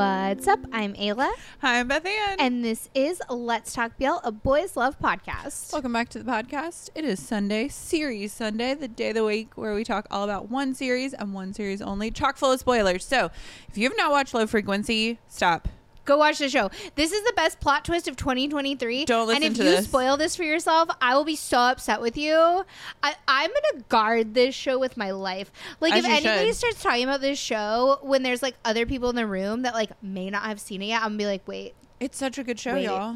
What's up? I'm Ayla, Hi, I'm Beth Ann. and this is Let's Talk BL, a boys love podcast. Welcome back to the podcast. It is Sunday, Series Sunday, the day of the week where we talk all about one series and one series only, chock full of spoilers. So if you have not watched Low Frequency, stop. Go watch the show. This is the best plot twist of 2023. Don't listen And if to you this. spoil this for yourself, I will be so upset with you. I, I'm gonna guard this show with my life. Like, As if you anybody should. starts talking about this show when there's like other people in the room that like may not have seen it yet, I'm gonna be like, wait, It's such a good show, Wait. y'all.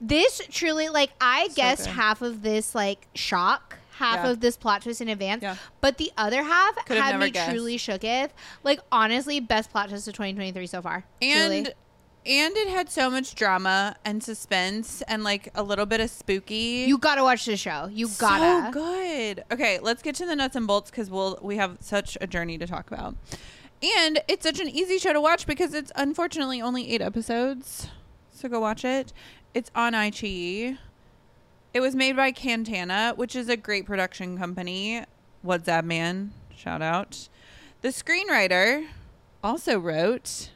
This truly, like, I guessed good. half of this, like, shock, half Yeah. of this plot twist in advance, Yeah. but the other half Could have had never me guessed. truly shooketh. Like, honestly, best plot twist of 2023 so far. And Truly. And it had so much drama and suspense and like a little bit of spooky. you gotta watch the show. You gotta. So good. Okay, let's get to the nuts and bolts because we'll we have such a journey to talk about. And it's such an easy show to watch because it's unfortunately only eight episodes. So go watch it. It's on iQIYI. It was made by Kantana, which is a great production company. What's that man? Shout out. The screenwriter also wrote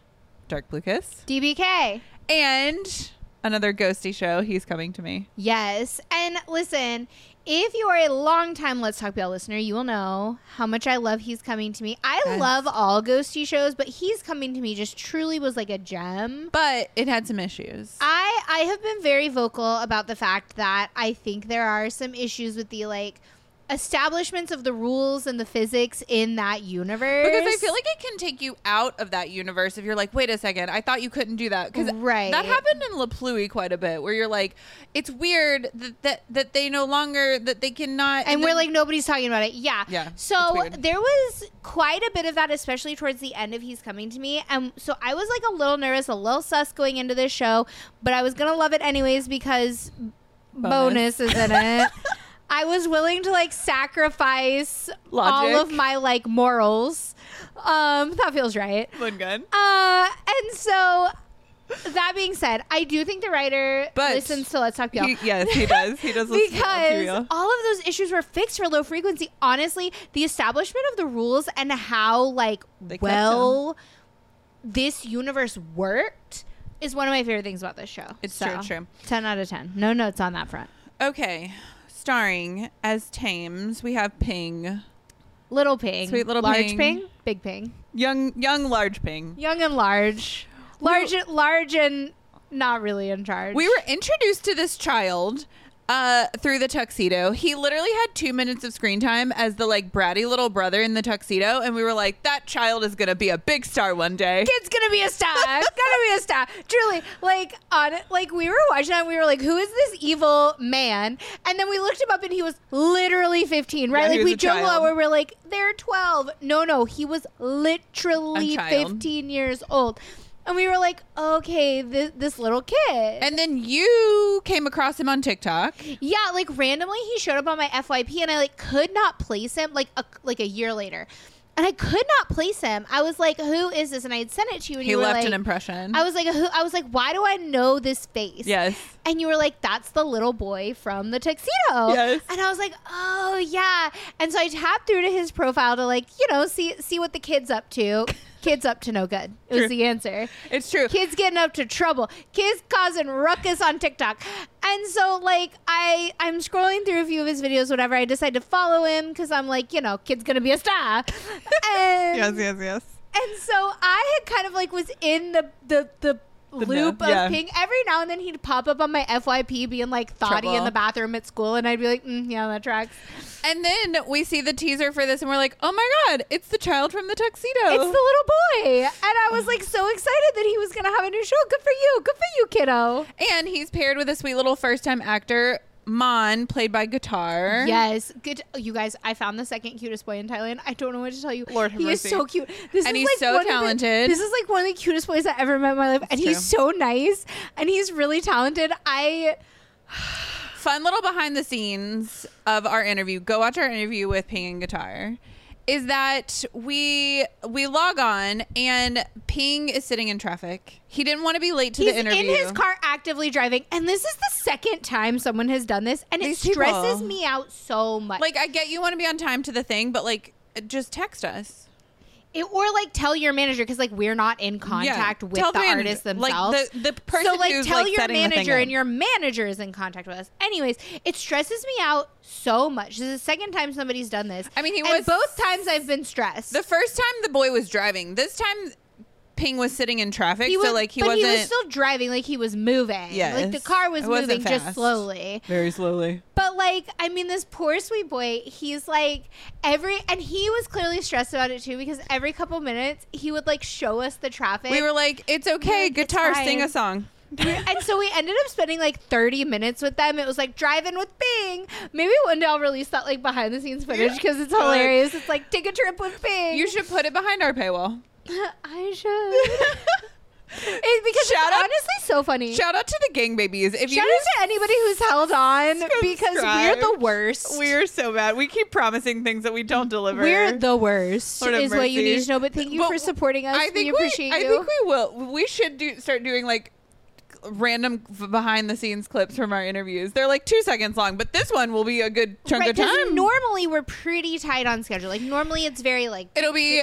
Dark Blue Kiss DBK. and another ghosty show. He's coming to me. Yes. And listen, if you are a longtime Let's Talk BL listener, you will know how much I love He's Coming to Me. I Yes. love all ghosty shows, but He's Coming to Me just truly was like a gem. But it had some issues. I I have been very vocal about the fact that I think there are some issues with the like establishments of the rules and the physics in that universe. Because I feel like it can take you out of that universe if you're like, wait a second, I thought you couldn't do that. Because Right. that happened in La Pluie quite a bit, where you're like, it's weird that that, that they no longer that they cannot. and we're then- like nobody's talking about it. Yeah. Yeah, So there was quite a bit of that, especially towards the end of He's Coming to Me. And so I was like a little nervous, a little sus going into this show, but I was gonna love it anyways because bonus, Bonus. is in it. I was willing to like sacrifice all of my like morals. Um, that feels right. Fun gun. Uh, and so that being said, I do think the writer But listens to Let's Talk BL. He, yes, he does. He does listen because all of those issues were fixed for low frequency. Honestly, the establishment of the rules and how like They well this universe worked is one of my favorite things about this show. It's So, true, true. Ten out of ten. No notes on that front. Okay, starring as Thames, we have Ping, Little Ping, Sweet little large Ping. Ping, big Ping, young young large Ping. young and large, large, large and not really in charge. We were introduced to this child uh through the tuxedo. He literally had 2 minutes of screen time as the like bratty little brother in the tuxedo and we were like that child is going to be a big star one day. kid's gonna be a star. gonna be a star. Truly, like on like we were watching that, and we were like, "Who is this evil man?" And then we looked him up, and he was literally fifteen, right? Yeah, like we joke where we're like, "They're 12. No, no, he was literally fifteen years old. And we were like, "Okay, this, this little kid." And then you came across him on TikTok. Yeah, like randomly he showed up on my FYP and I like could not place him like a like a year later. And I could not place him. I was like, "Who is this?" And I had sent it to you and He you were left like, an impression. I was like, "Who?" I was like, "Why do I know this face?" yes. And you were like, "That's the little boy from the tuxedo." Yes. And I was like, "Oh yeah." And so I tapped through to his profile to like, you know, see see what the kid's up to. kids up to no good. It was the answer It's true. kids getting up to trouble kids causing ruckus on tiktok and so like i i'm scrolling through a few of his videos whatever i decide to follow him because i'm like you know kid's gonna be a star and Yes, yes, yes. and so i had kind of like was in the the the The loop know, of yeah. ping. Every now and then he'd pop up on my fyp being like thoughty in the bathroom at school and i'd be like mm, yeah that tracks. And then we see the teaser for this and we're like, "Oh my god, it's the child from the tuxedo." it's the little boy. And i was like so excited that he was gonna have a new show. Good for you. Good for you kiddo. And he's paired with a sweet little first-time actor, Mon, played by Guitar. Yes, good. You guys, I found the second cutest boy in Thailand. I don't know what to tell you. Lord he mercy. is so cute. This And is he's like so of the- talented. this is like one of the cutest boys I ever met in my life, and he's so nice, and he's really talented. I fun little behind the scenes of our interview go watch our interview with ping and guitar is that we we log on and ping is sitting in traffic he didn't want to be late to he's the interview in his car actively driving, and this is the second time someone has done this, and it stresses people. me out so much. like i get you want to be on time to the thing but like just text us It, or like tell your manager because like we're not in contact with tell the manager. artists themselves. Like the, the person so like who's tell like your the manager and your manager is in contact with us. Anyways, it stresses me out so much. This is the second time somebody's done this. I mean, he and was- both times I've been stressed. The first time the boy was driving. This time Ping was sitting in traffic, he was, so like he but wasn't But he was still driving, like he was moving. Yes. like the car was It wasn't moving just slowly. very slowly. But like, I mean, this poor sweet boy, he's like every, and he was clearly stressed about it too because every couple minutes he would like show us the traffic. We were like, "It's okay, Like, it's guitar, sing a song." and so we ended up spending like 30 minutes with them. It was like driving with Ping. Maybe one day I'll release that like behind the scenes footage because it's hilarious. It's like take a trip with Ping. You should put it behind our paywall. I should. It, because Shout it's out- honestly so funny. Shout out to the gang babies. If Shout you out to anybody who's held on because we're the worst. we're so bad. We keep promising things that we don't deliver. We're the worst, Lord is what you need to know. But thank you But for supporting us. I think we appreciate I you. think we will. We should do start doing like random behind the scenes clips from our interviews. They're like two seconds long, but this one will be a good chunk Right, of time. normally we're pretty tight on schedule. Like normally it's very like It'll be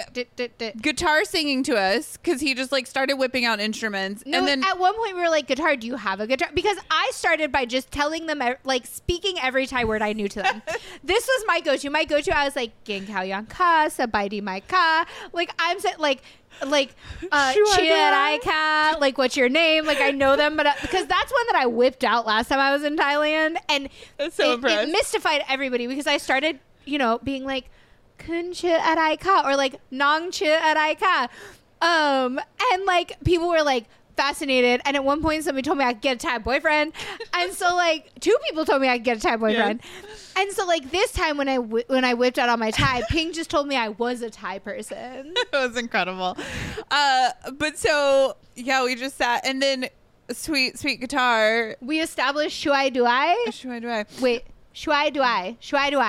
guitar singing to us because he just like started whipping out instruments, No, and then at one point we were like, "Guitar, do you have a guitar?" Because I started by just telling them, like, speaking every Thai word I knew to them. this was my go-to. My go-to. I was like, "Ging kao yang ka, sabaidi mai ka." Like I'm sa- like. Like, uh, Shuai Chia dai. Rai Ka, like, what's your name? Like, I know them, but uh, because that's one that I whipped out last time I was in Thailand, and so it, it mystified everybody because I started, you know, being like, kun Chia Rai Ka, or like, Nong Chia Rai Ka. Um, and like people were like fascinated. And at one point, somebody told me I could get a Thai boyfriend, and so like two people told me I could get a Thai boyfriend. And so like this time when I when I whipped out on my Thai, Ping just told me I was a Thai person. it was incredible. Uh, but so yeah, we just sat, and then sweet sweet guitar. We established Shuai Do I? Shuai Dui. Wait, Shuai Do I? Shuai Do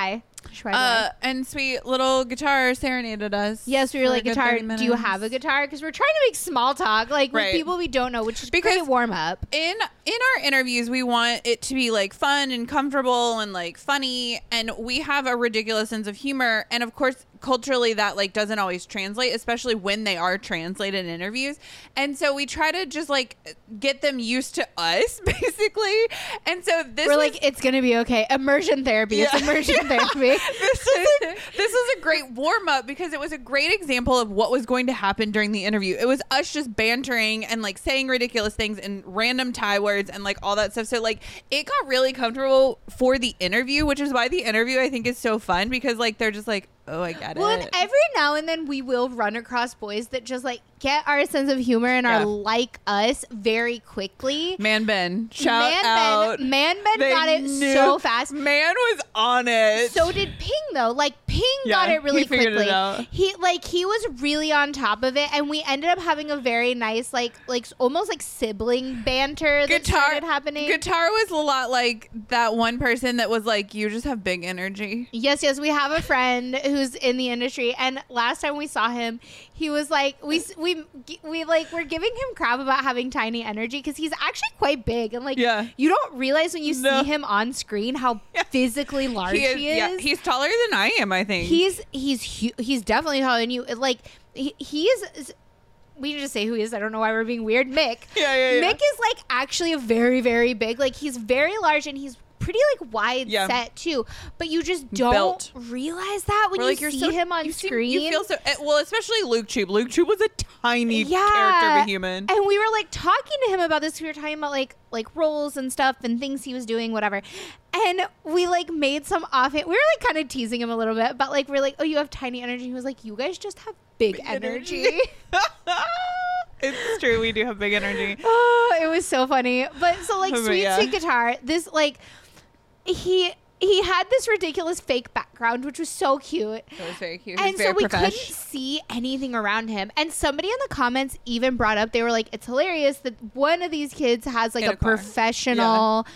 I? Shuai Do I? Uh, and sweet little guitar serenaded us. Yes, we were like, guitar. Do you have a guitar? Because we're trying to make small talk, like Right. with people we don't know, which is Because- great warm up. in in our interviews we want it to be like fun and comfortable and like funny and we have a ridiculous sense of humor and of course culturally that like doesn't always translate especially when they are translated in interviews and so we try to just like get them used to us basically and so this We're was- like, it's gonna be okay. Immersion therapy. It's immersion Yeah. therapy. this is a, this is a great warm up because it was a great example of what was going to happen during the interview. It was us just bantering and like saying ridiculous things and random Thai words and like all that stuff. So like it got really comfortable for the interview, which is why the interview I think is so fun because like they're just like, oh, I get Well, it. and every now and then we will run across boys that just like get our sense of humor and Yeah. are like us very quickly. Man Ben, shout Man out. Ben, Man Ben They got it so fast. Man was on it. So did Ping though. Like Ping Yeah, got it really he it quickly. out. He like he was really on top of it, and we ended up having a very nice like like almost like sibling banter that guitar started happening. Guitar was a lot like that one person that was like, you just have big energy. Yes, yes, we have a friend who's in the industry, and last time we saw him, he was like, we s- we we like we're giving him crap about having tiny energy because he's actually quite big, and like Yeah. you don't realize when you No. see him on screen how Yeah. physically large he is. Yeah, he's taller than I am. I think he's he's hu- he's definitely taller than you. Like he, he is. We just say who he is. I don't know why we're being weird. Mick. Yeah, yeah, yeah. Mick is like actually a very very big. Like he's very large and he's pretty like wide Yeah. set too. But you just don't Built. realize that when We're you like, see so- him on you seem- screen. you feel so eh, well, especially Luke Tube. Luke Tube was a tiny yeah, character of a human. And we were like talking to him about this. We were talking about like like roles and stuff and things he was doing, whatever. And we like made some off it. We were like kind of teasing him a little bit, but like we're like, oh, you have tiny energy. He was like, you guys just have big, energy. it's true. We do have big energy. oh, it was so funny. But so like sweet yeah. sweet guitar. This like he he had this ridiculous fake background, which was so cute. That was very cute. And so very we couldn't see anything around him. And somebody in the comments even brought up, they were like, it's hilarious that one of these kids has like In a, a professional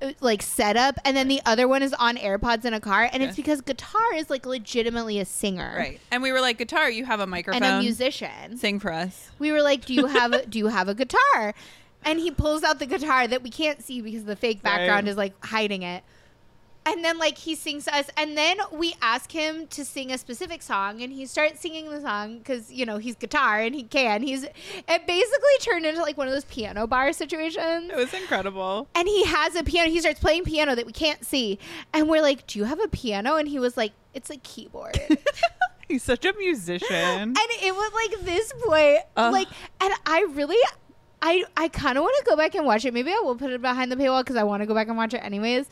uh, like setup and then the other one is on AirPods in a car. And it's because guitar is like legitimately a singer. Right. And we were like, guitar, you have a microphone. And a musician. Sing for us. We were like, do you have a, do you have a guitar? And he pulls out the guitar that we can't see because the fake background Right. is like hiding it. And then like he sings to us and then we ask him to sing a specific song and he starts singing the song because you know he's guitar and he can. He's it basically turned into like one of those piano bar situations. It was incredible. and he has a piano he starts playing piano that we can't see. And we're like do you have a piano? And he was like it's a keyboard. He's such a musician. and it was like this boy Ugh. like and i really i i kind of want to go back and watch it. Maybe i will put it behind the paywall because i want to go back and watch it anyways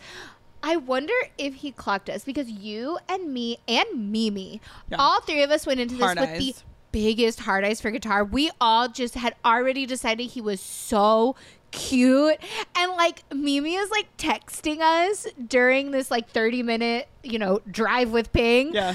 i wonder if he clocked us because you and me and mimi Yeah. all three of us went into this Hard with the biggest hard eyes for guitar we all just had already decided he was so cute and like mimi is like texting us during this like 30 minute you know drive with ping yeah.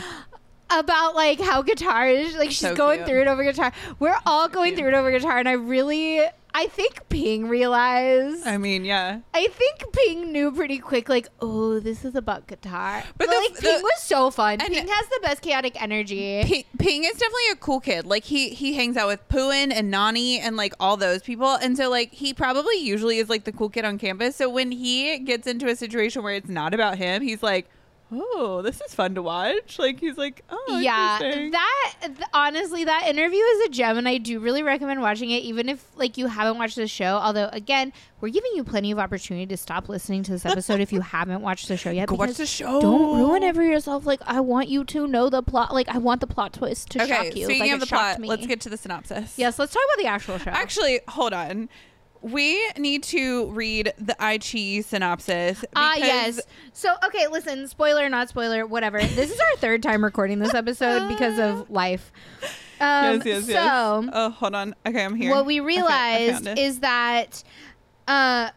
about like how guitar is like she's So going cute. through it over guitar. We're all so going cute. through it over guitar, and I really, I think Ping realized. I mean, yeah. I think Ping knew pretty quick, like, oh, this is about guitar. But But, the- like, the- Ping was so fun. and- Ping has the best chaotic energy. Ping, Ping is definitely a cool kid. Like he he hangs out with Puin and Nani and like all those people, and so like he probably usually is like the cool kid on campus. So when he gets into a situation where it's not about him, he's like, "Oh, this is fun to watch." Like he's like, "Oh, yeah, that th- honestly, that interview is a gem, and I do really recommend watching it, even if like you haven't watched the show. Although, again, we're giving you plenty of opportunity to stop listening to this episode if you haven't watched the show yet. Go watch the show. Don't ruin it for yourself. Like I want you to know the plot. Like I want the plot twist to Okay, shock you. speaking like, of the plot, me. let's get to the synopsis. yes. Let's talk about the actual show. Actually, hold on. We need to read the iQIYI synopsis. Ah, because- yes. So, okay, listen, spoiler, not spoiler, whatever. This is our third time recording this episode because of life. Um, yes, yes, so, yes. Oh, hold on. Okay, I'm here. what we realized it. is that uh,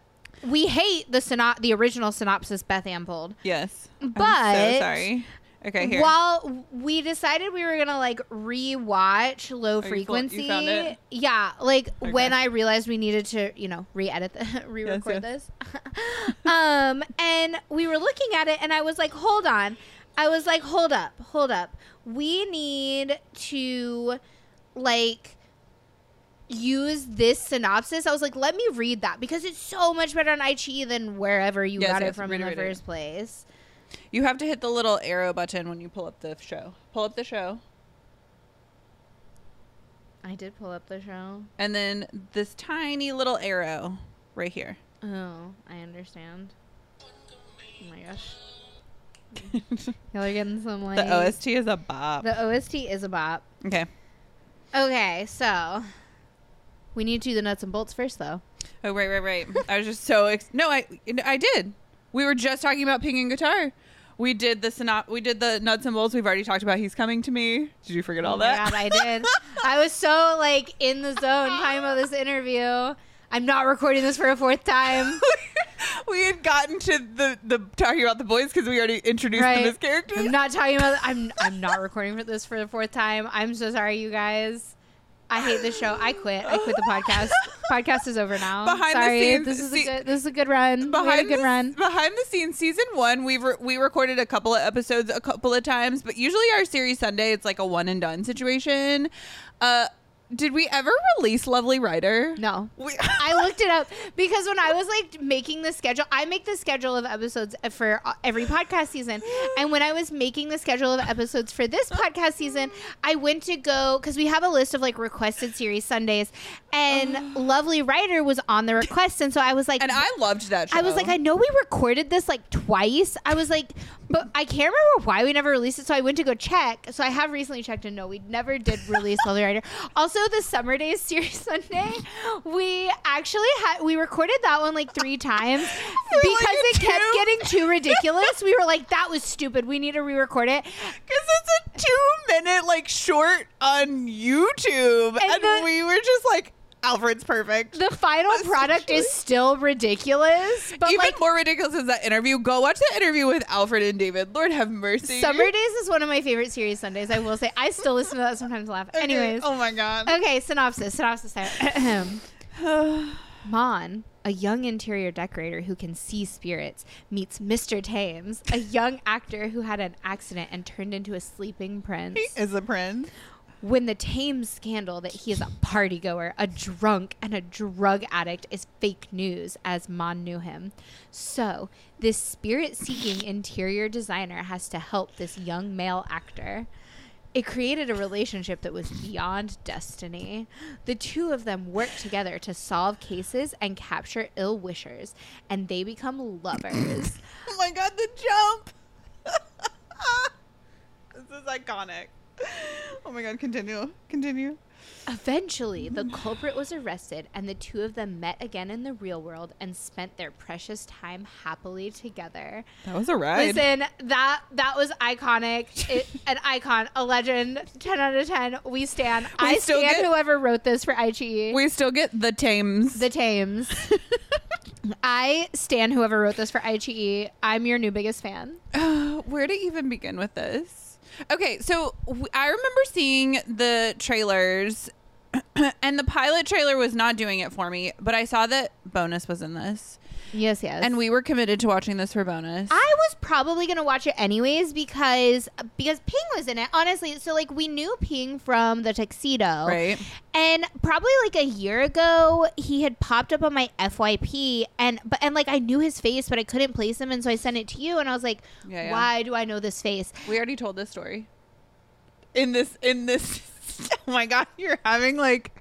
we hate the synop- the original synopsis Beth pulled. yes. I'm but- so sorry. Okay, here. While we decided we were gonna like rewatch Low Oh, you fo- you Frequency, found yeah, like Okay. when I realized we needed to, you know, re-edit, the, re-record yes. this, um, and we were looking at it, and I was like, hold on, I was like, hold up, hold up, we need to, like. Use this synopsis. I was like, let me read that because it's so much better on iQIYI than wherever you Yes, got it from in the first place. You have to hit the little arrow button when you pull up the show. Pull up the show. I did pull up the show. And then this tiny little arrow right here. Oh, I understand. Oh my gosh. Y'all are getting some like the OST is a bop. The OST is a bop. okay. Okay, so we need to do the nuts and bolts first though. Oh, right, right, right. I was just so ex- No, I I did. We were just talking about ping and guitar. We did the synop- we did the nuts and bolts. We've already talked about he's coming to me. Did you forget all oh that? God, I did. I was so like in the zone talking about this interview. I'm not recording this for a fourth time. we had gotten to the the talking about the boys because we already introduced them as characters. I'm not talking about. I'm I'm not recording for this for the fourth time. I'm so sorry, you guys. I hate the show. I quit. I quit the podcast. podcast is over now. Behind the sorry. scenes, this is a good. This is a good run. we had a behind good the, run. behind the scenes season one we re- we recorded a couple of episodes a couple of times but usually our series sunday it's like a one and done situation uh did we ever release lovely writer No. we- I looked it up because when I was like making the schedule, I make the schedule of episodes for uh, every podcast season. And when I was making the schedule of episodes for this podcast season, I went to go because we have a list of like requested series Sundays, and Lovely Writer was on the request. And so I was like, and i loved that show I was like, I know we recorded this like twice. I was like, but I can't remember why we never released it. So I went to go check. So I have recently checked and no, we never did release Lovely Writer. Also, the Summer Days series Sunday, we actually had we recorded that one like three times because it kept two- getting too ridiculous. We were like, that was stupid. We need to re-record it. because it's a two minute like short on youtube and, And the- we were just like alfred's perfect The final product is still ridiculous, but even like. more ridiculous is that interview go watch the interview with alfred and david lord have mercy Summer Days is one of my favorite series Sundays. I will say, I still listen to that sometimes. Laugh. Okay. Anyways, oh my god Okay, synopsis. Synopsis. Mon, a young interior decorator who can see spirits, meets Mr. Thames, a young actor who had an accident and turned into a sleeping prince. He is a prince. When the Thames scandal that he is a party goer, a drunk, and a drug addict is fake news, as Mon knew him. So, this spirit seeking interior designer has to help this young male actor. It created a relationship that was beyond destiny. The two of them work together to solve cases and capture ill wishers, and they become lovers. Oh my god, the jump! this is iconic. Oh my god, continue. Continue. Eventually, the culprit was arrested, and the two of them met again in the real world and spent their precious time happily together. That was a ride. Listen, that that was iconic. It, an icon, a legend. Ten out of ten. We stand. We I still stand get- whoever wrote this for iQIYI. we still get the Thames. the Thames. I stand whoever wrote this for iQIYI. I'm your new biggest fan. Where to even begin with this? Okay, so w- I remember seeing the trailers, and the pilot trailer was not doing it for me, but I saw that bonus was in this, Yes, yes. and we were committed to watching this for bonus. I was probably gonna watch it anyways because because Ping was in it. Honestly, so like we knew Ping from the tuxedo, right? And probably like a year ago, he had popped up on my FYP, and but and like I knew his face, but I couldn't place him, and so I sent it to you, and I was like, Yeah, yeah. why do I know this face? We already told this story. In this, in this, oh my god, you're having like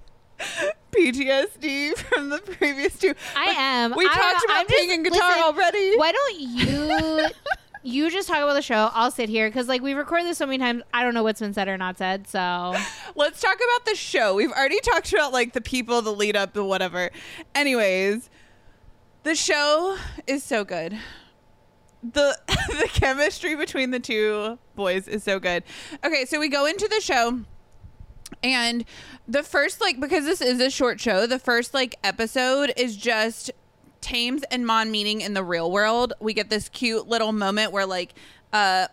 PTSD from the previous two. I But am. We I- talked about just- guitar listen, already. Why don't you? You just talk about the show. I'll sit here because, like, we record this so many times. I don't know what's been said or not said. So, Let's talk about the show. We've already talked about like the people, the lead up, the whatever. Anyways, the show is so good. The the chemistry between the two boys is so good. Okay, so we go into the show and the first like because this is a short show, the first like episode is just Thames and Mon meeting in the real world. We get this cute little moment where like uh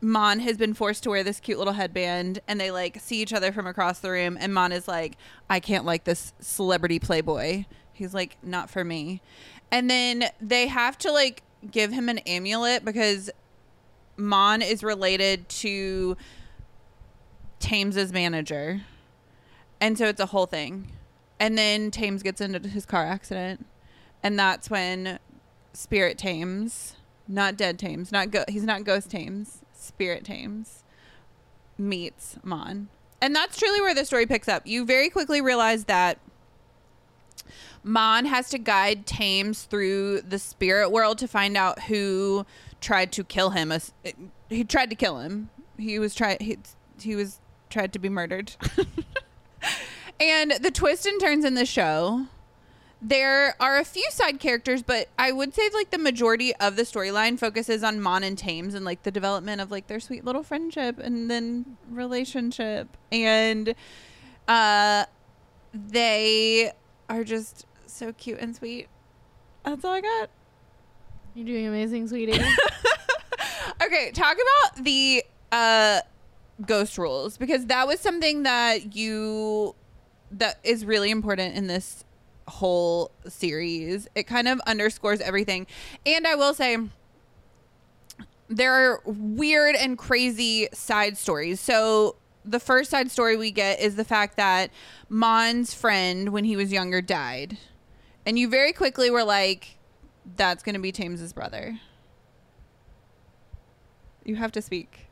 Mon has been forced to wear this cute little headband and they like see each other from across the room and Mon is like, I can't like this celebrity playboy. He's like, not for me. And then they have to like give him an amulet because Mon is related to Thames's manager. And so it's a whole thing. And then Thames gets into his car accident. And that's when Spirit Thames, not dead Thames, not go- he's not ghost Thames, Spirit Thames meets Mon. And that's truly where the story picks up. You very quickly realize that Mon has to guide Thames through the spirit world to find out who tried to kill him. He tried to kill him. He was tried. He, he was tried to be murdered. and the twist and turns in the show. There are a few side characters, but I would say like the majority of the storyline focuses on Mon and Thames and like the development of like their sweet little friendship and then relationship. And uh they are just so cute and sweet. That's all I got. you're doing amazing, sweetie. Okay, talk about the uh ghost rules because that was something that you that is really important in this whole series. It kind of underscores everything. And I will say there are weird and crazy side stories. So the first side story we get is the fact that Mon's friend when he was younger died. And you very quickly were like that's going to be Thames's brother. You have to speak.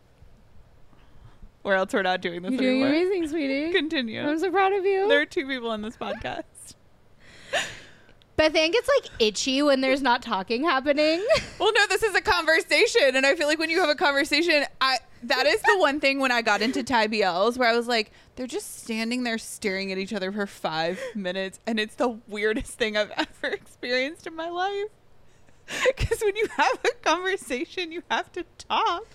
Or else we're not doing this you're doing anymore. amazing, sweetie. Continue. I'm so proud of you. There are two people on this podcast. Beth Ann gets like itchy when there's not talking happening. Well, no, this is a conversation, and I feel like when you have a conversation, I that is the one thing when I got into Thai BLs where I was like, they're just standing there staring at each other for five minutes, and it's the weirdest thing I've ever experienced in my life. Because when you have a conversation, you have to talk.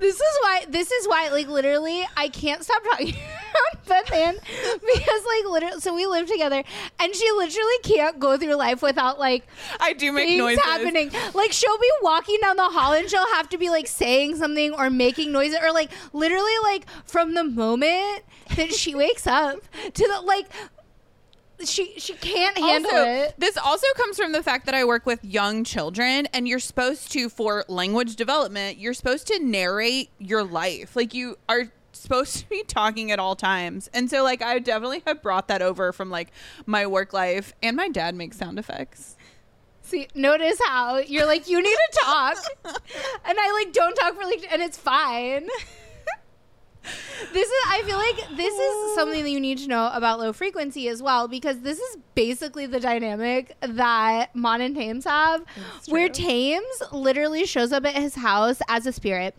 This is why. This is why. Like literally, I can't stop talking about Beth Ann because, like, literally. So we live together, and she literally can't go through life without like I do make things noises. happening. Like she'll be walking down the hall, and she'll have to be like saying something or making noises, or like literally like from the moment that she wakes up to the like. She she can't handle also, it. This also comes from the fact that I work with young children, and you're supposed to, for language development, you're supposed to narrate your life. Like you are supposed to be talking at all times. And so like I definitely have brought that over from like my work life and my dad makes sound effects. See, notice how you're like, you need to talk. and I like don't talk for like, and it's fine. This is, I feel like this is something that you need to know about low frequency as well, because this is basically the dynamic that Mon and Thames have, where true. Thames literally shows up at his house as a spirit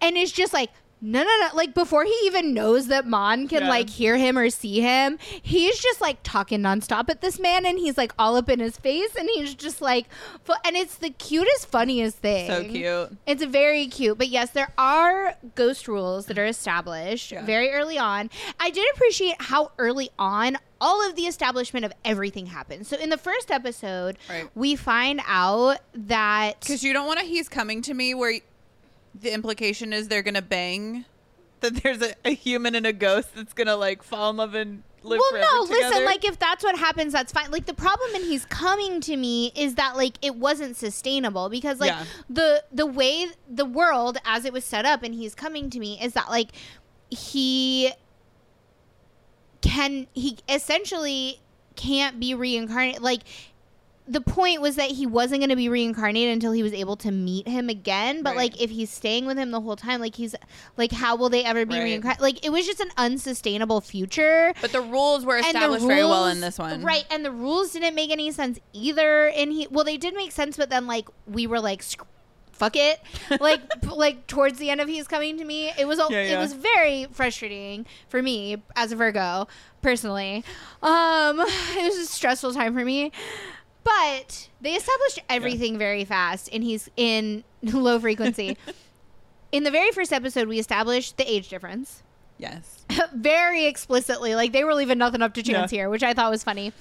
and is just like, no, no, no. Like before he even knows that Mon can Yeah. like hear him or see him, he's just like talking nonstop at this man, and he's like all up in his face, and he's just like, fu- and it's the cutest, funniest thing. So cute. It's very cute. But yes, there are ghost rules that are established Yeah. very early on. I did appreciate how early on all of the establishment of everything happens. So in the first episode, Right. we find out that Because you don't want to he's coming to me where the implication is they're gonna bang. That there's a, a human and a ghost that's gonna like fall in love and live well, no, listen. Like, if that's what happens, that's fine. Like, the problem in he's coming to me is that like it wasn't sustainable because like Yeah. the the way the world as it was set up and he's coming to me is that like he can he essentially can't be reincarnated. Like the point was that he wasn't going to be reincarnated until he was able to meet him again. But Right. like, if he's staying with him the whole time, like he's like, how will they ever be Right. reincarnated? Like, it was just an unsustainable future. but the rules were established very well in this one. right? And the rules didn't make any sense either. And he, well, they did make sense, but then like we were like, "Sc- fuck it, like p- like towards the end of he's coming to me, it was all, Yeah, it yeah. was very frustrating for me as a Virgo personally. Um, it was a stressful time for me. But they established everything very fast, and he's in low frequency. in the very first episode, we established the age difference Yes. very explicitly. Like they were leaving nothing up to chance Yeah. here, which I thought was funny.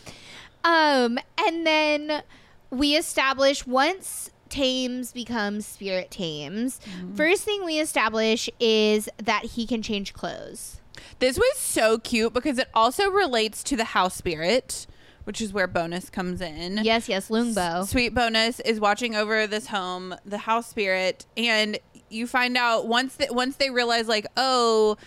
Um, and then we establish once Thames becomes Spirit Thames, Mm-hmm. first thing we establish is that he can change clothes. This was so cute because it also relates to the house spirit, which is where bonus comes in. Yes, yes, Lungbo. Sweet bonus is watching over this home, the house spirit, and you find out once that once they realize like, oh,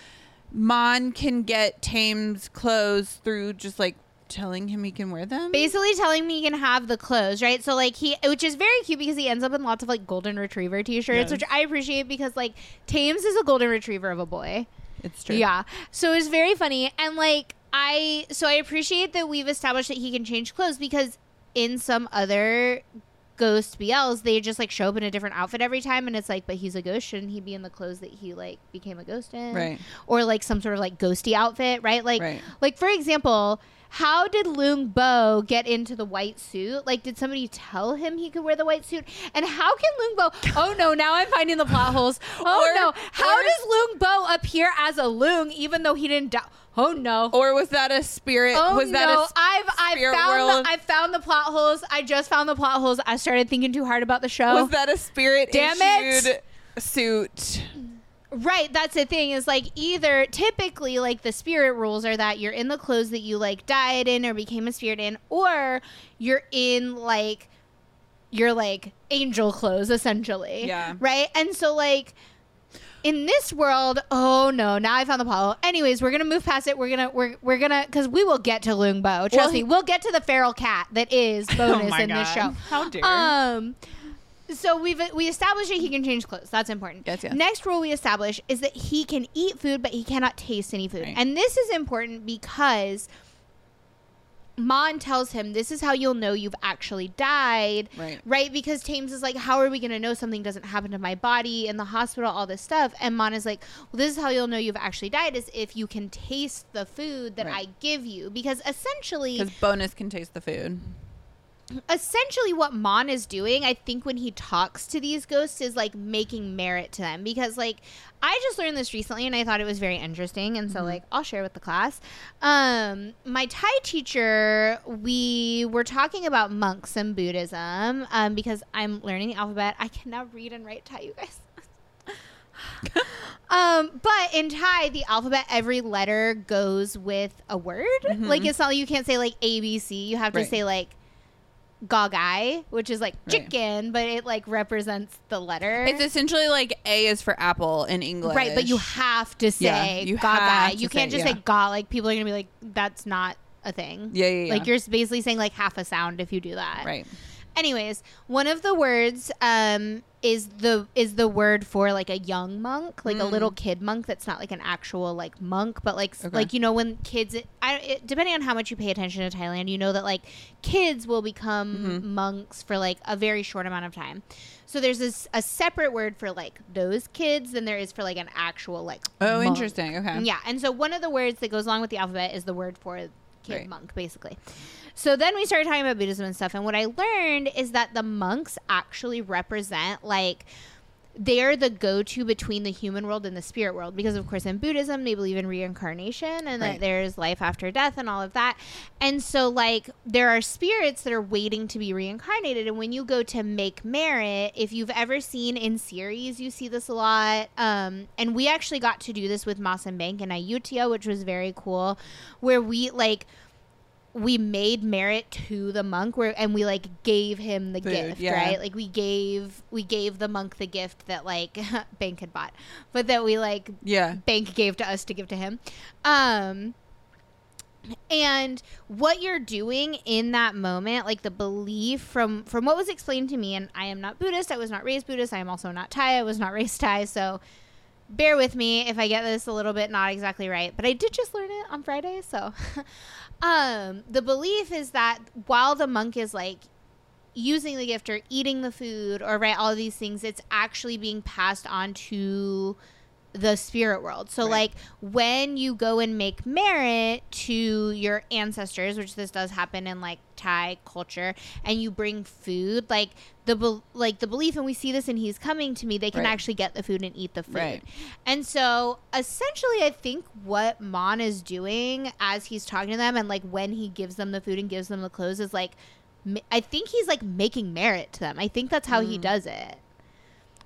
Mon can get Tame's clothes through just like telling him he can wear them. Basically telling me he can have the clothes, right? So like he which is very cute because he ends up in lots of like golden retriever t-shirts, Yes. which I appreciate because like Thames is a golden retriever of a boy. It's true. Yeah. So it's very funny. And like I so I appreciate that we've established that he can change clothes because in some other ghost BLs, they just like show up in a different outfit every time and it's like, but he's a ghost, shouldn't he be in the clothes that he like became a ghost in? Right. Or like some sort of like ghosty outfit, right? Like Right. like for example, how did Lung Bo get into the white suit? Like, did somebody tell him he could wear the white suit? And how can Lung Bo? Oh no! Now I'm finding the plot holes. Oh Or- no! How or- does Lung Bo appear as a Lung even though he didn't die? Oh no! Or was that a spirit? Oh was that no! a s- I've I spirit found world? the, I found the plot holes. I just found the plot holes. I started thinking too hard about the show. was that a spirit Damn it. suit? Right, that's the thing is like either typically like the spirit rules are that you're in the clothes that you like died in or became a spirit in, or you're in like your like angel clothes essentially. Yeah. Right? And so like in this world, oh no, now I found the plot. Anyways, we're gonna move past it. We're gonna we're we're gonna because we will get to Lungbo. Trust Well, me, he- we'll get to the feral cat that is bonus oh my in this show. How dare. Um, so we've we established that he can change clothes. That's important. Yes, yes. Next rule we establish is that he can eat food, but he cannot taste any food. Right. And this is important because Mon tells him this is how you'll know you've actually died. Right. Right? Because Thames is like, How are we gonna know something doesn't happen to my body in the hospital, all this stuff? And Mon is like, Well, this is how you'll know you've actually died is if you can taste the food that Right. I give you. Because essentially Because bonus can taste the food. essentially what Mon is doing, I think when he talks to these ghosts is like making merit to them because like I just learned this recently and I thought it was very interesting and so like I'll share with the class. Um my Thai teacher, we were talking about monks and Buddhism um because I'm learning the alphabet. I can now read and write Thai, you guys. um, but in Thai, the alphabet, every letter goes with a word. Like it's not you can't say like A B C. You have to Right. say like Gagai, which is like Right. chicken, but it like represents the letter. It's essentially like A is for apple in English. Right, but you have to Yeah, say you Gaga. You can't say- just yeah. say ga. Like people are gonna be like, that's not a thing. Yeah, yeah, yeah. Like you're basically saying like half a sound if you do that. right. Anyways, one of the words um is the is the word for like a young monk, like a little kid monk that's not like an actual like monk, but like Mm. Okay. like you know when kids I it, depending on how much you pay attention to Thailand, you know that like kids will become Mm-hmm. monks for like a very short amount of time. So there's this a separate word for like those kids than there is for like an actual like Oh, monk. interesting. Okay. Yeah, and so one of the words that goes along with the alphabet is the word for kid Right. monk, basically. So then we started talking about Buddhism and stuff, and what I learned is that the monks actually represent like they're the go-to between the human world and the spirit world because of course in buddhism they believe in reincarnation and that there's life after death and all of that. And so like there are spirits that are waiting to be reincarnated and when you go to make merit if you've ever seen in series you see this a lot. Um, and we actually got to do this with Mossam Bank and Ayutthaya which was very cool where we like we made merit to the monk where and we like gave him the Food, gift yeah. right like we gave we gave the monk the gift that like bank had bought but that we like Yeah. bank gave to us to give to him um and what you're doing in that moment like the belief from from what was explained to me and i am not buddhist i was not raised buddhist i am also not thai i was not raised thai so bear with me if i get this a little bit not exactly right but i did just learn it on friday so. Um the belief is that while the monk is like using the gift or eating the food or right all these things it's actually being passed on to the spirit world so Right. like when you go and make merit to your ancestors which this does happen in like thai culture and you bring food like the bel like the belief and we see this and he's coming to me they can Right. actually get the food and eat the food Right. and so essentially i think what mon is doing as he's talking to them and like when he gives them the food and gives them the clothes is like i think he's like making merit to them i think that's how he Mm. does it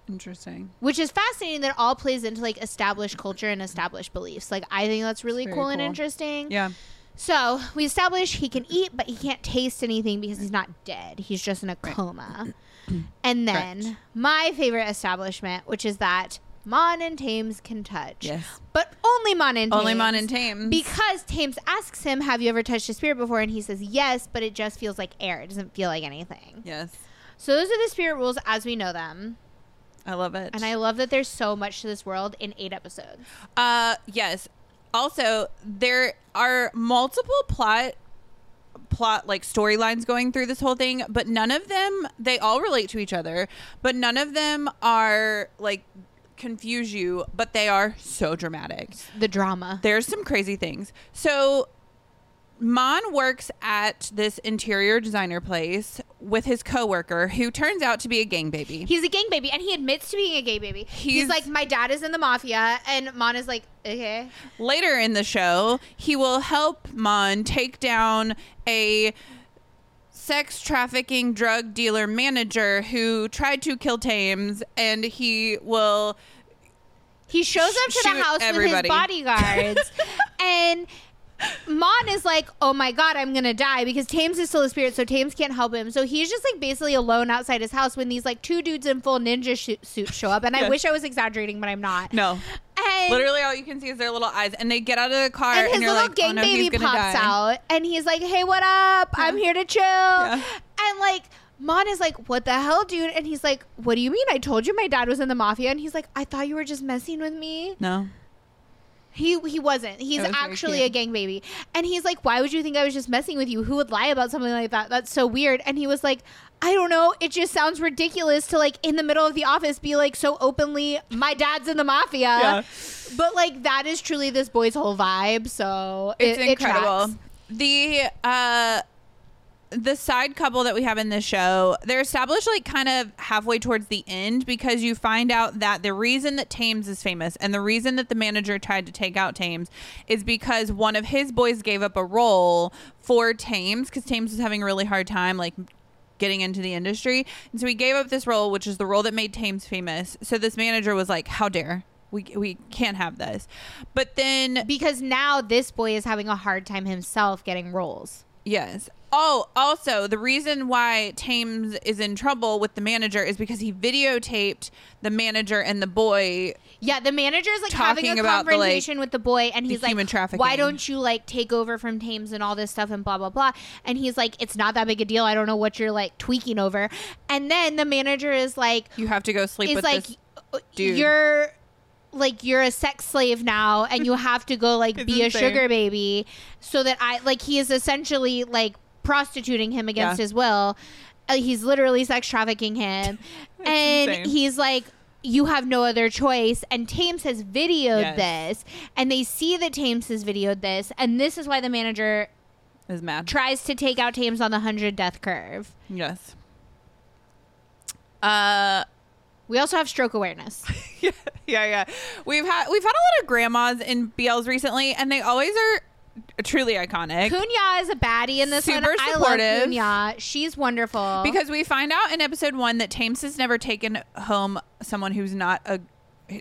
Interesting. which is fascinating that all plays into like established culture and established beliefs like i think that's really very cool and interesting Yeah. so we establish he can eat but he can't taste anything because he's not dead he's just in a Right. coma and then Correct. my favorite establishment which is that mon and tames can touch Yes. but only mon and tames Only Mon and Thames. because Thames asks him, "Have you ever touched a spirit before?" and he says, "Yes," but it just feels like air. It doesn't feel like anything. yes. So those are the spirit rules as we know them, I love it. and I love that there's so much to this world in eight episodes. Uh, yes. Also, there are multiple plot plot like storylines going through this whole thing, but none of them they all relate to each other, but none of them are like confuse you, but they are so dramatic. The drama. There's some crazy things. So Mon works at this interior designer place with his coworker who turns out to be a gang baby. He's a gang baby, and he admits to being a gay baby. He's, He's- like, "My dad is in the mafia," and Mon is like, "Okay." Later in the show, he will help Mon take down a sex trafficking drug dealer manager who tried to kill Thames, and he will. He shows up to the house everybody. with his bodyguards, and Mon is like, "Oh my god, I'm gonna die," because Thames is still a spirit, so Thames can't help him. So he's just like basically alone outside his house when these like two dudes in full ninja sh- suits show up. And I wish I was exaggerating, but I'm not. No. And Literally, all you can see is their little eyes, and they get out of the car, and and, his you're little like, gang "Oh no, baby pops die." out, and he's like, "Hey, what up? I'm here to chill." And like. Mon is like, what the hell, dude? And he's like, what do you mean? I told you my dad was in the mafia. And he's like, I thought you were just messing with me. No. He he wasn't. He's was actually a gang baby. And he's like, "Why would you think I was just messing with you? Who would lie about something like that? That's so weird." And he was like, "I don't know. It just sounds ridiculous to like in the middle of the office be like so openly, my dad's in the mafia." Yeah. But like that is truly this boy's whole vibe. So It's it, it incredible. tracks. the uh the side couple that we have in the show, they're established like kind of halfway towards the end because you find out that the reason that Thames is famous and the reason that the manager tried to take out Thames is because one of his boys gave up a role for Thames because Thames was having a really hard time like getting into the industry. And so he gave up this role, which is the role that made Thames famous. So this manager was like, How dare we we can't have this. But then because now this boy is having a hard time himself getting roles. Yes. Oh, also, the reason why Thames is in trouble with the manager is because he videotaped the manager and the boy. Yeah, the manager is like having a about the, like, confrontation with the boy, and the he's like, human trafficking. "Why don't you like take over from Thames and all this stuff and blah blah blah?" And he's like, "It's not that big a deal. I don't know what you're like tweaking over." And then the manager is like, You have to go sleep "Is with like, this. uh, dude. you're." Like you're a sex slave now, and you have to go like be insane. a sugar baby, so that I like he is essentially like prostituting him against Yeah. his will. Uh, he's literally sex trafficking him, and insane. he's like, "You have no other choice." And Thames has videoed Yes. this, and they see that Thames has videoed this, and this is why the manager Is mad. tries to take out Thames on the hundred death curve. yes. Uh. We also have stroke awareness. yeah, yeah, yeah. We've had we've had a lot of grandmas in BLs recently, and they always are truly iconic. Kunya is a baddie in this one. Super I love supportive. Kunya. She's wonderful. Because we find out in episode one that Thames has never taken home someone who's not a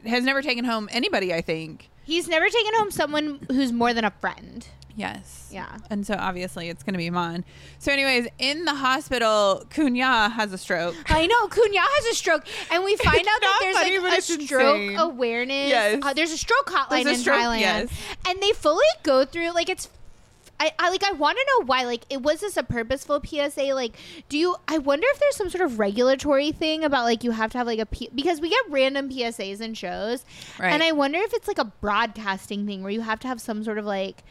has never taken home anybody. I think. He's never taken home someone who's more than a friend. Yes. Yeah. And so obviously it's going to be Mon. So, anyways, in the hospital, Kunya has a stroke. I know Kunya has a stroke, and we find out that there's funny, like a stroke insane. awareness. Yes. uh, there's a stroke hotline a in stroke- Thailand, yes. and they fully go through like it's. I, I like I want to know why like it was this a purposeful PSA like do you I wonder if there's some sort of regulatory thing about like you have to have like a P, because we get random PSAs in shows Right. and I wonder if it's like a broadcasting thing where you have to have some sort of like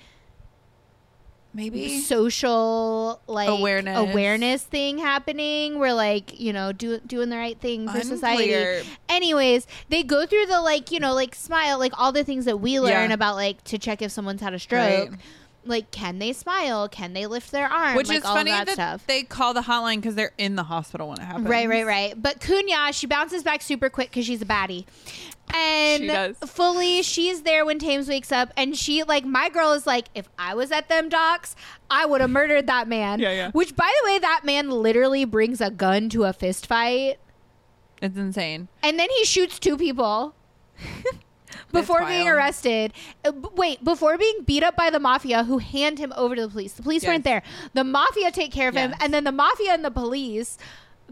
Maybe. social like Awareness. awareness thing happening where like you know do, doing the right thing for society anyways they go through the like you know like smile like all the things that we learn Yeah. about like to check if someone's had a stroke Right. Like can they smile can they lift their arm Which like, is all funny that, that, stuff they call the hotline because they're in the hospital when it happens. Right, right, right. But Kunya, she bounces back super quick because she's a baddie. And She does. fully, she's there when Thames wakes up, and she like my girl is like, if I was at them docks, I would have murdered that man. Yeah, yeah. Which, by the way, that man literally brings a gun to a fist fight, It's insane. and then he shoots two people. Before being arrested, Uh, b- wait, before being beat up by the mafia who hand him over to the police. The police Yes. weren't there. The mafia take care of him, and then the mafia and the police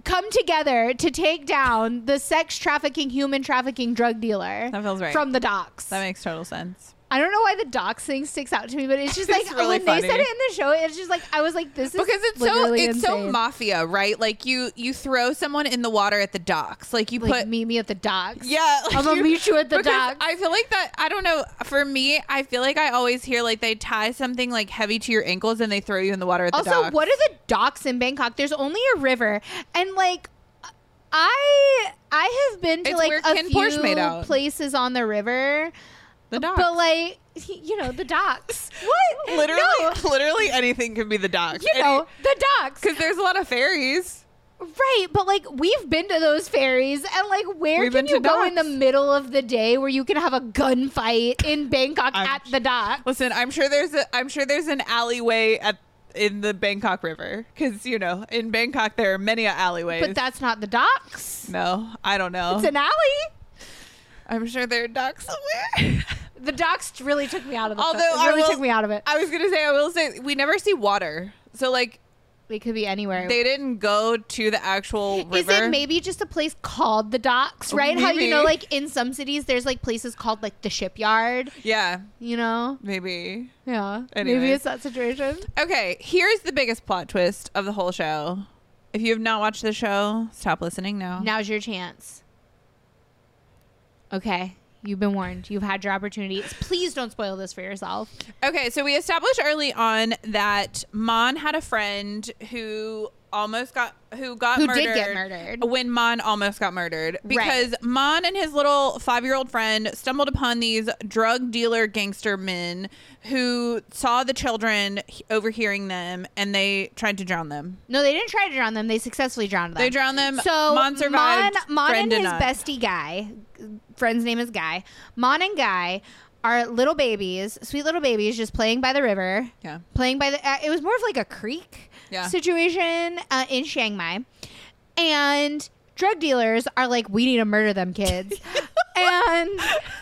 come together to take down the sex trafficking, human trafficking drug dealer That feels right. from the docks. That makes total sense. I don't know why the docks thing sticks out to me, but it's just like It's really when they said it in the show, it's just like I was like, this is Because it's so it's so mafia, right? Like you you throw someone in the water at the docks. Like you like put meet me at the docks. Yeah, like I'm gonna meet you at the docks. I feel like that. I don't know. For me, I feel like I always hear like they tie something like heavy to your ankles and they throw you in the water at the Also, docks. what are the docks in Bangkok? There's only a river, and like, I I have been to It's like a Ken few places on the river, the docks? but like, you know, the docks. what? literally, No. literally anything can be the docks. You know, the docks. because there's a lot of ferries. Right, but like we've been to those ferries, and like where We've can you go in the middle of the day where you can have a gunfight in Bangkok I'm- at the dock? Listen, I'm sure there's a I'm sure there's an alleyway at in the Bangkok River because you know in Bangkok there are many alleyways. But that's not the docks. no, I don't know. It's an alley. I'm sure there are docks somewhere. The docks really took me out of the. Although it I really will- took me out of it. I was gonna say I will say we never see water, so like It could be anywhere. they didn't go to the actual river. Is it maybe just a place called the docks, right? How you know, like in some cities, there's like places called like the shipyard. Yeah, You know, maybe. yeah. Maybe it's that situation. Okay, here's the biggest plot twist of the whole show. If you have not watched the show, stop listening now. Now's your chance. Okay, you've been warned. You've had your opportunity. Please don't spoil this for yourself. Okay, so we established early on that Mon had a friend who almost got who got Who murdered did get murdered. when Mon almost got murdered because Mon and his little five year old friend stumbled upon these drug dealer gangster men who saw the children overhearing them and they tried to drown them. No, they didn't try to drown them. They successfully drowned them. They drowned them. So Mon survived. Mon, Mon and his not. bestie Guy, friend's name is Guy. Mon and Guy are little babies, sweet little babies, just playing by the river. Yeah. playing by the. Uh, it was more of like a creek Yeah. situation uh, in Chiang Mai, and drug dealers are like, we need to murder them kids, and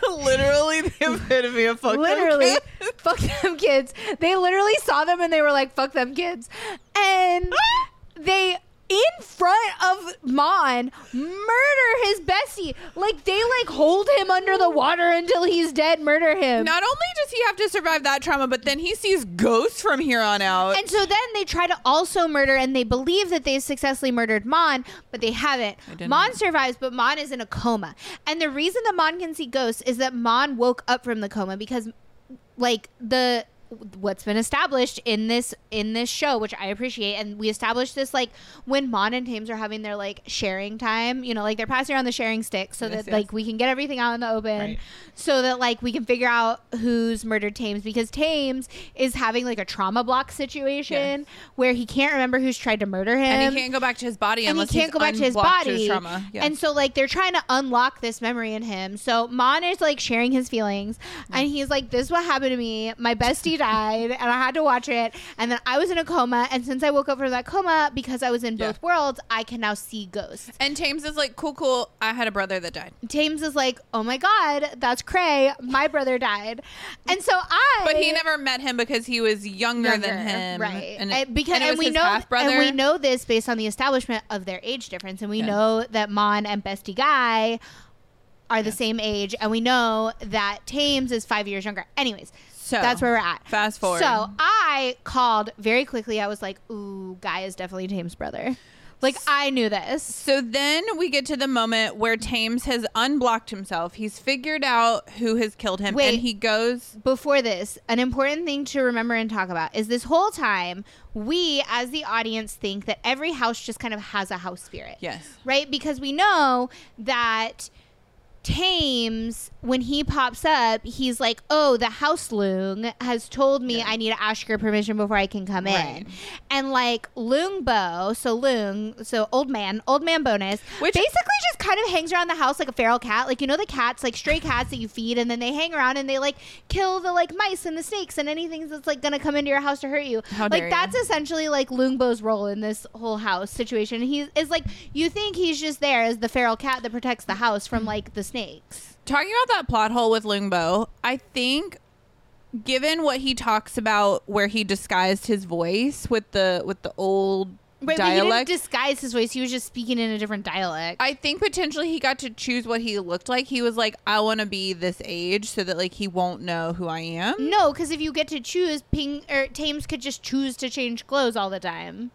literally the epitome of fuck them literally kids. fuck them kids. They literally saw them and they were like, fuck them kids, and they in front of Mon murder his bestie. Like they like hold him under the water until he's dead, murder him. Not only does he have to survive that trauma, but then he sees ghosts from here on out. and so then they try to also murder, and they believe that they successfully murdered Mon, but they haven't. Mon survives, but Mon is in a coma. And the reason that Mon can see ghosts is that Mon woke up from the coma because, like, the what's been established in this in this show which i appreciate and we established this like when mon and Thames are having their like sharing time you know like they're passing around the sharing stick so Yes, that yes. like we can get everything out in the open Right. so that like we can figure out who's murdered Thames because Thames is having like a trauma block situation where he can't remember who's tried to murder him. and he can't go back to his body and he can't he's go back to his body. trauma. Yeah. And so like they're trying to unlock this memory in him. So Mon is like sharing his feelings and he's like, This is what happened to me. My bestie died and I had to watch it. And then I was in a coma and since I woke up from that coma because I was in Yeah. both worlds, I can now see ghosts. And Thames is like, cool, cool. I had a brother that died. Thames is like, oh my god, that's cray. My brother died, and so I. But he never met him because he was younger, than him. right? And, And, because and, and, we know and we know this based on the establishment of their age difference, and we know that Mon and Bestie Guy are the Yes. same age, and we know that Thames is five years younger. Anyways, So that's where we're at. Fast forward. So I called very quickly. I was like, "Ooh, Guy is definitely Thames' brother." Like I knew this. So then we get to the moment where Thames has unblocked himself. He's figured out who has killed him, Wait. and he goes. before this, an important thing to remember and talk about is this whole time we as the audience think that every house just kind of has a house spirit. Yes. Right? Because we know that Thames, when he pops up, he's like, Oh, the house loon has told me Yeah. I need to ask your permission before I can come Right. in. And like Loon Bo, so Loon, so old man, old man bonus, Which- basically just kind of hangs around the house like a feral cat. Like, you know, the cats, like stray cats that you feed, and then they hang around and they like kill the like mice and the snakes and anything that's like gonna come into your house to hurt you. How like, you. that's essentially like Loonbo's role in this whole house situation. He is like, you think he's just there as the feral cat that protects the house from like the snakes. Talking about that plot hole with Lungbo, I think given what he talks about where he disguised his voice with the with the old Right, but he dialect didn't disguise his voice. He was just speaking in a different dialect. I think potentially he got to choose what he looked like. He was like, I want to be this age so that like he won't know who I am. no, because if you get to choose, Ping er, or Thames could just choose to change clothes all the time.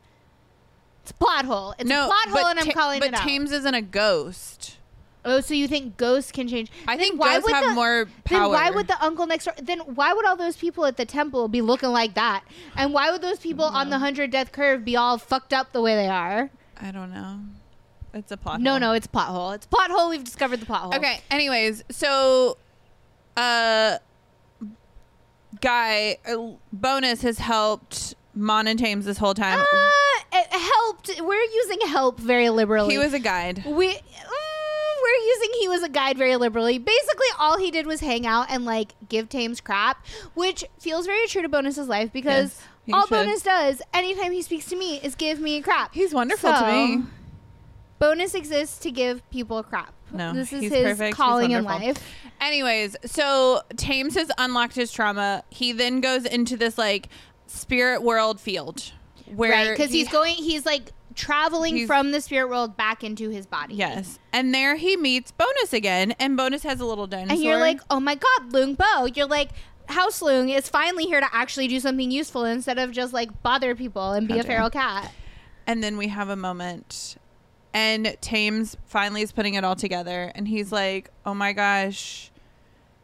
It's a plot hole. It's no, a plot hole, and I'm Ta- calling but it out. Thames isn't a ghost. Oh, so you think ghosts can change? I Then think why ghosts would have the- more power. Then why would the uncle next door? Then why would all those people at the temple be looking like that? And why would those people on the hundred death curve be all fucked up the way they are? I don't know. It's a plot. No, hole. no, it's a plot hole. It's a plot hole. We've discovered the plot hole. Okay. Anyways, so, uh, guy uh, bonus has helped Mon and Thames this whole time. Uh, it helped. We're using help very liberally. he was a guide. we. mm, we're using he was a guide very liberally. Basically, all he did was hang out and like give Thames crap, which feels very true to Bonus's life because Yes, all should. Bonus does anytime he speaks to me is give me crap. He's wonderful to me. Bonus exists to give people crap. No, this is his perfect. Calling in life. Anyways, so Thames has unlocked his trauma. He then goes into this like spirit world field where right, because he- he's going. He's like traveling He's- from the spirit world back into his body. Yes, and there he meets Bonus again, and Bonus has a little dinosaur. and you're like, oh my god, Loong Bo. You're like. House Loong is finally here to actually do something useful instead of just like bother people and be How a dare. feral cat. and then we have a moment, and Thames finally is putting it all together, and he's like, "Oh my gosh,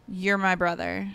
you're my brother."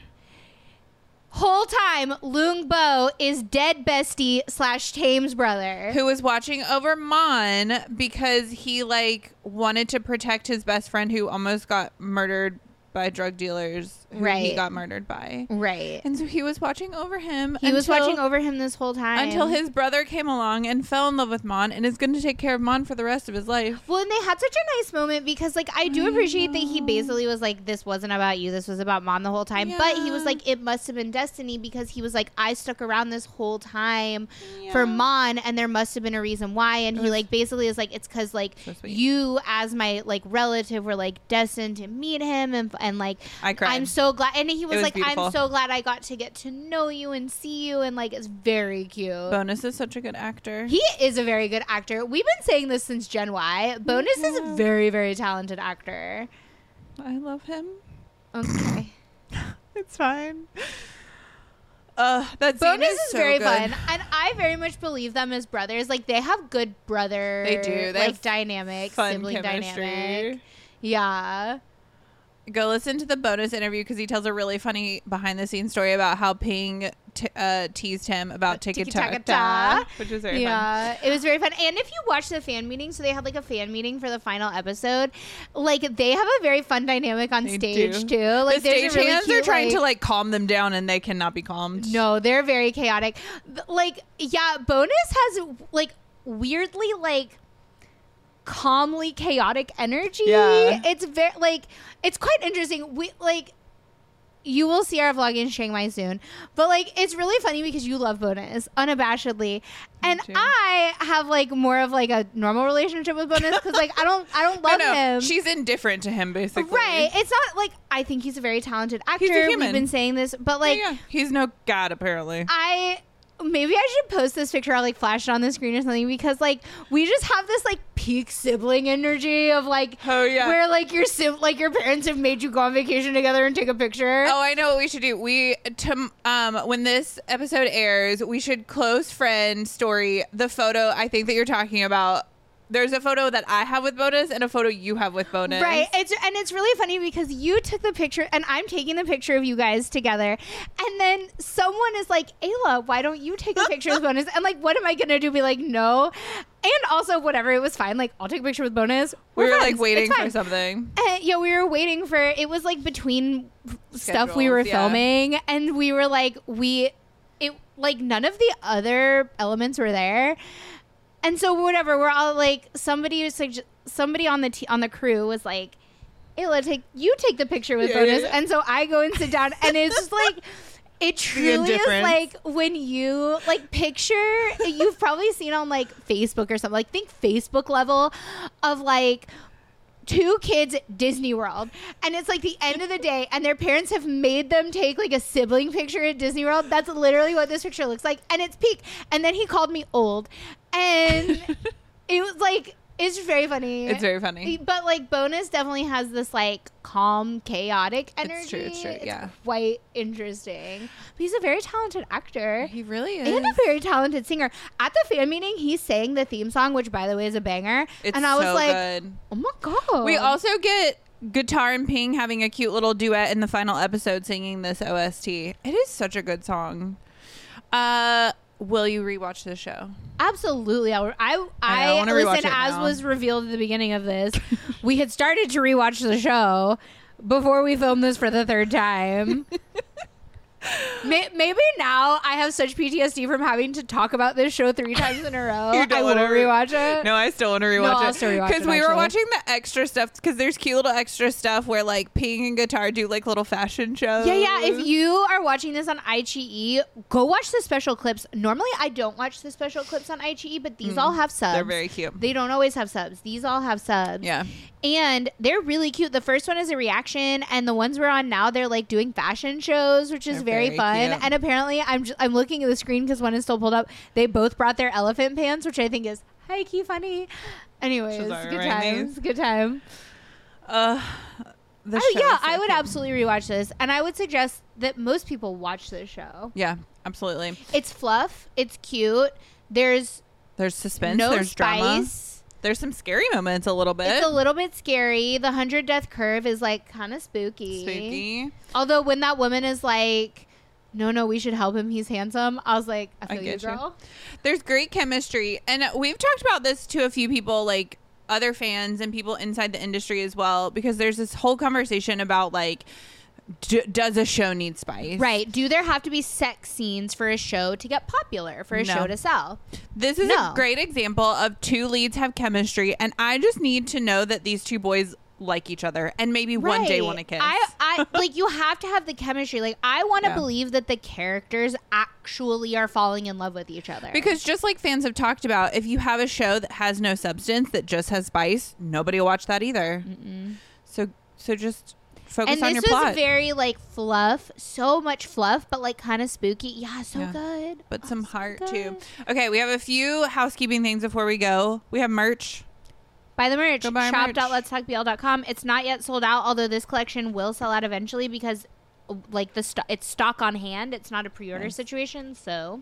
Whole time, Loong Bo is dead bestie slash Thames's brother. Who was watching over Mon because he like wanted to protect his best friend who almost got murdered by drug dealers who he got murdered by. Right. And so he was watching over him. He was watching over him this whole time until his brother came along and fell in love with Mon and is going to take care of Mon for the rest of his life. Well, and they had such a nice moment because, like, I do I appreciate that he basically was like, "This wasn't about you. This was about Mon the whole time." But he was like, "It must have been destiny," because he was like, "I stuck around this whole time Yeah. for Mon, and there must have been a reason why." And he like basically is like, "It's because like So you, as my like relative, were like destined to meet him, and and like I cried. I'm so glad. And he was, was like, beautiful. I'm so glad I got to get to know you and see you. And like, it's very cute. Bonus is such a good actor. He is a very good actor. We've been saying this since Gen Y. Bonus is a very, very talented actor. I love him. Okay. It's fine. Uh, that scene Bonus is, so very good. fun, and I very much believe them as brothers. Like they have good brother, They do. They like have dynamic, Fun sibling chemistry. dynamic. Yeah, Go listen to the bonus interview because he tells a really funny behind the scenes story about how Ping t- uh, teased him about Tiki Taka, which is very fun. yeah. It was very fun. And if you watch the fan meeting, so they had like a fan meeting for the final episode. Like they have a very fun dynamic on They stage do. too. Like the there's stage really cute, are trying to like- like calm them down, and they cannot be calmed. No, they're very chaotic. Like, yeah, bonus has like weirdly like calmly chaotic energy. Yeah. It's very like it's quite interesting. We like you will see our vlog in Chiang Mai soon. But like it's really funny because you love bonus unabashedly. And too. I have like more of like a normal relationship with bonus cuz like I don't I don't No, love no, him. she's indifferent to him, basically. Right. It's not like I think he's a very talented actor. He's a We've been saying this, but Yeah, like yeah. he's no god, apparently. I maybe I should post this picture I'll like flash it on the screen or something because like we just have this like peak sibling energy of like Oh, yeah. where like your sim like your parents have made you go on vacation together and take a picture. Oh, I know what we should do. We to, um when this episode airs, we should close friend story the photo I think that you're talking about. There's a photo that I have with bonus and a photo you have with bonus. Right. It's and it's really funny because you took the picture and I'm taking the picture of you guys together. And then someone is like, Ayla, why don't you take a picture with bonus? And like, what am I gonna do? Be like, no. And also whatever, it was fine. Like, I'll take a picture with bonus. We We're were friends. like waiting for something. Uh, yeah, we were waiting for it was like between stuff we were yeah. filming and we were like we it like none of the other elements were there. And so whatever, we're all like somebody was like somebody on the t- on the crew was like Ayla, take you take the picture with Yeah, yeah, bonus. yeah. And so I go and sit down and it's just like it truly is like when you like picture you've probably seen on like Facebook or something like think Facebook level of like two kids at Disney World and it's like the end of the day and their parents have made them take like a sibling picture at Disney World. That's literally what this picture looks like and it's peak. And then he called me old and it was like it's very funny. It's very funny. But like bonus definitely has this like calm, chaotic energy. It's true, it's true, yeah. quite interesting. But he's a very talented actor. He really is. And a very talented singer. At the fan meeting, he sang the theme song, which by the way is a banger. It's and I was so like, good. oh my god. We also get Guitar and Ping having a cute little duet in the final episode singing this OST. It is such a good song. Uh will you rewatch the show? absolutely. I I, I I, wanna listen as now. was revealed at the beginning of this. we had started to rewatch the show before we filmed this for the third time. May- Maybe now I have such PTSD from having to talk about this show three times in a row. You I don't will wanna re- rewatch it. No, I still want to rewatch No, it. Because we were watching the extra stuff because there's cute little extra stuff where like Ping and Guitar do like little fashion shows. Yeah, yeah. If you are watching this on iQIYI, go watch the special clips. Normally, I don't watch the special clips on iQIYI, but these all have subs. Mm. They're very cute. They don't always have subs. These all have subs. Yeah. And they're really cute. The first one is a reaction, and the ones we're on now, they're like doing fashion shows, which is very, very fun. cute. And apparently, I'm just, I'm looking at the screen because one is still pulled up. They both brought their elephant pants, which I think is high key funny. Anyways, good write times. Good time. Uh the Oh yeah, I would absolutely rewatch this, and I would suggest that most people watch this show. Yeah, absolutely. It's fluff. It's cute. There's There's suspense, no there's drama. There's some scary moments a little bit. It's a little bit scary. The hundred death curve is like kind of spooky. spooky. Although when that woman is like, "No, no, we should help him. He's handsome," I was like, "I I feel you, get you. girl." There's great chemistry, and we've talked about this to a few people, like other fans and people inside the industry as well, because there's this whole conversation about like, d- does a show need spice? Right? Do there have to be sex scenes for a show to get popular for a No. show to sell? This is No. a great example of two leads have chemistry, and I just need to know that these two boys like each other, and maybe one day Right. want to kiss. I, I like you have to have the chemistry. Like I want to Yeah. believe that the characters actually are falling in love with each other. because just like fans have talked about, if you have a show that has no substance that just has spice, nobody will watch that either. So so just focus and on this your was very like fluff, so much fluff, but like kind of spooky. Yeah, so Yeah. good. but Oh, some so heart good. too. Okay, we have a few housekeeping things before we go. We have merch. Buy the merch. Go buy. Shop.letstalkbl.com. It's not yet sold out, although this collection will sell out eventually because like the sto- it's stock on hand. It's not a pre-order Nice. situation. So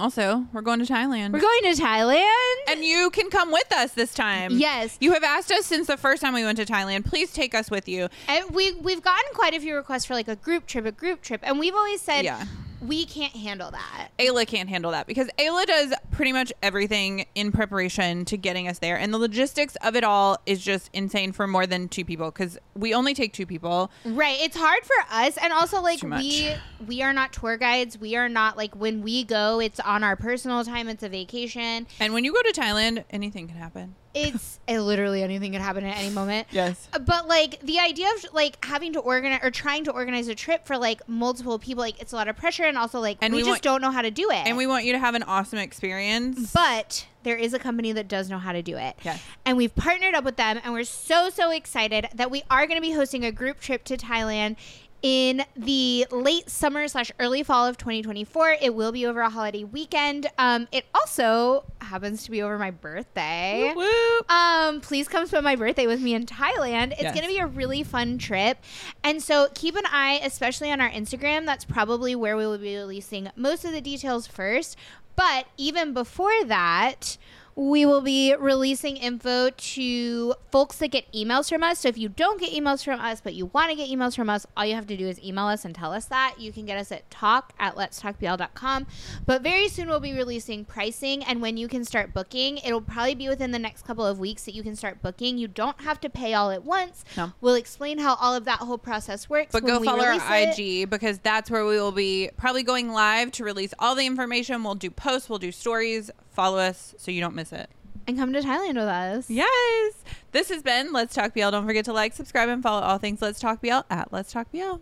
Also, we're going to Thailand. we're going to Thailand. and you can come with us this time. yes, You have asked us since the first time we went to Thailand. Please take us with you. and we we've gotten quite a few requests for like a group trip, a group trip, and we've always said Yeah. We can't handle that. Ayla can't handle that because Ayla does pretty much everything in preparation to getting us there. And the logistics of it all is just insane for more than two people because we only take two people. Right. It's hard for us and also like we we are not tour guides. We are not like when we go it's on our personal time. It's a vacation. And when you go to Thailand, anything can happen. It's it, literally anything could happen at any moment. Yes. Uh, But like the idea of like having to organize or trying to organize a trip for like multiple people, like it's a lot of pressure and also like And we, we just want- don't know how to do it. And we want you to have an awesome experience. but there is a company that does know how to do it. Yes. And we've partnered up with them and we're so so excited that we are going to be hosting a group trip to Thailand in the late summer slash early fall of 2024 it will be over a holiday weekend um it also happens to be over my birthday Whoop, whoop. um, please come spend my birthday with me in Thailand. It's Yes. going to be a really fun trip. And so keep an eye, especially on our Instagram. That's probably where we will be releasing most of the details first. But even before that, we will be releasing info to folks that get emails from us. So if you don't get emails from us, but you want to get emails from us, all you have to do is email us and tell us that. You can get us at talk at letstalkbl.com. But very soon we'll be releasing pricing and when you can start booking. It'll probably be within the next couple of weeks that you can start booking. You don't have to pay all at once. No. We'll explain how all of that whole process works. But go follow our it. IG because that's where we will be probably going live to release all the information. We'll do posts, we'll do stories. Follow us so you don't miss it. And come to Thailand with us. Yes. This has been Let's Talk BL. Don't forget to like, subscribe, and follow all things Let's Talk BL at Let's Talk BL.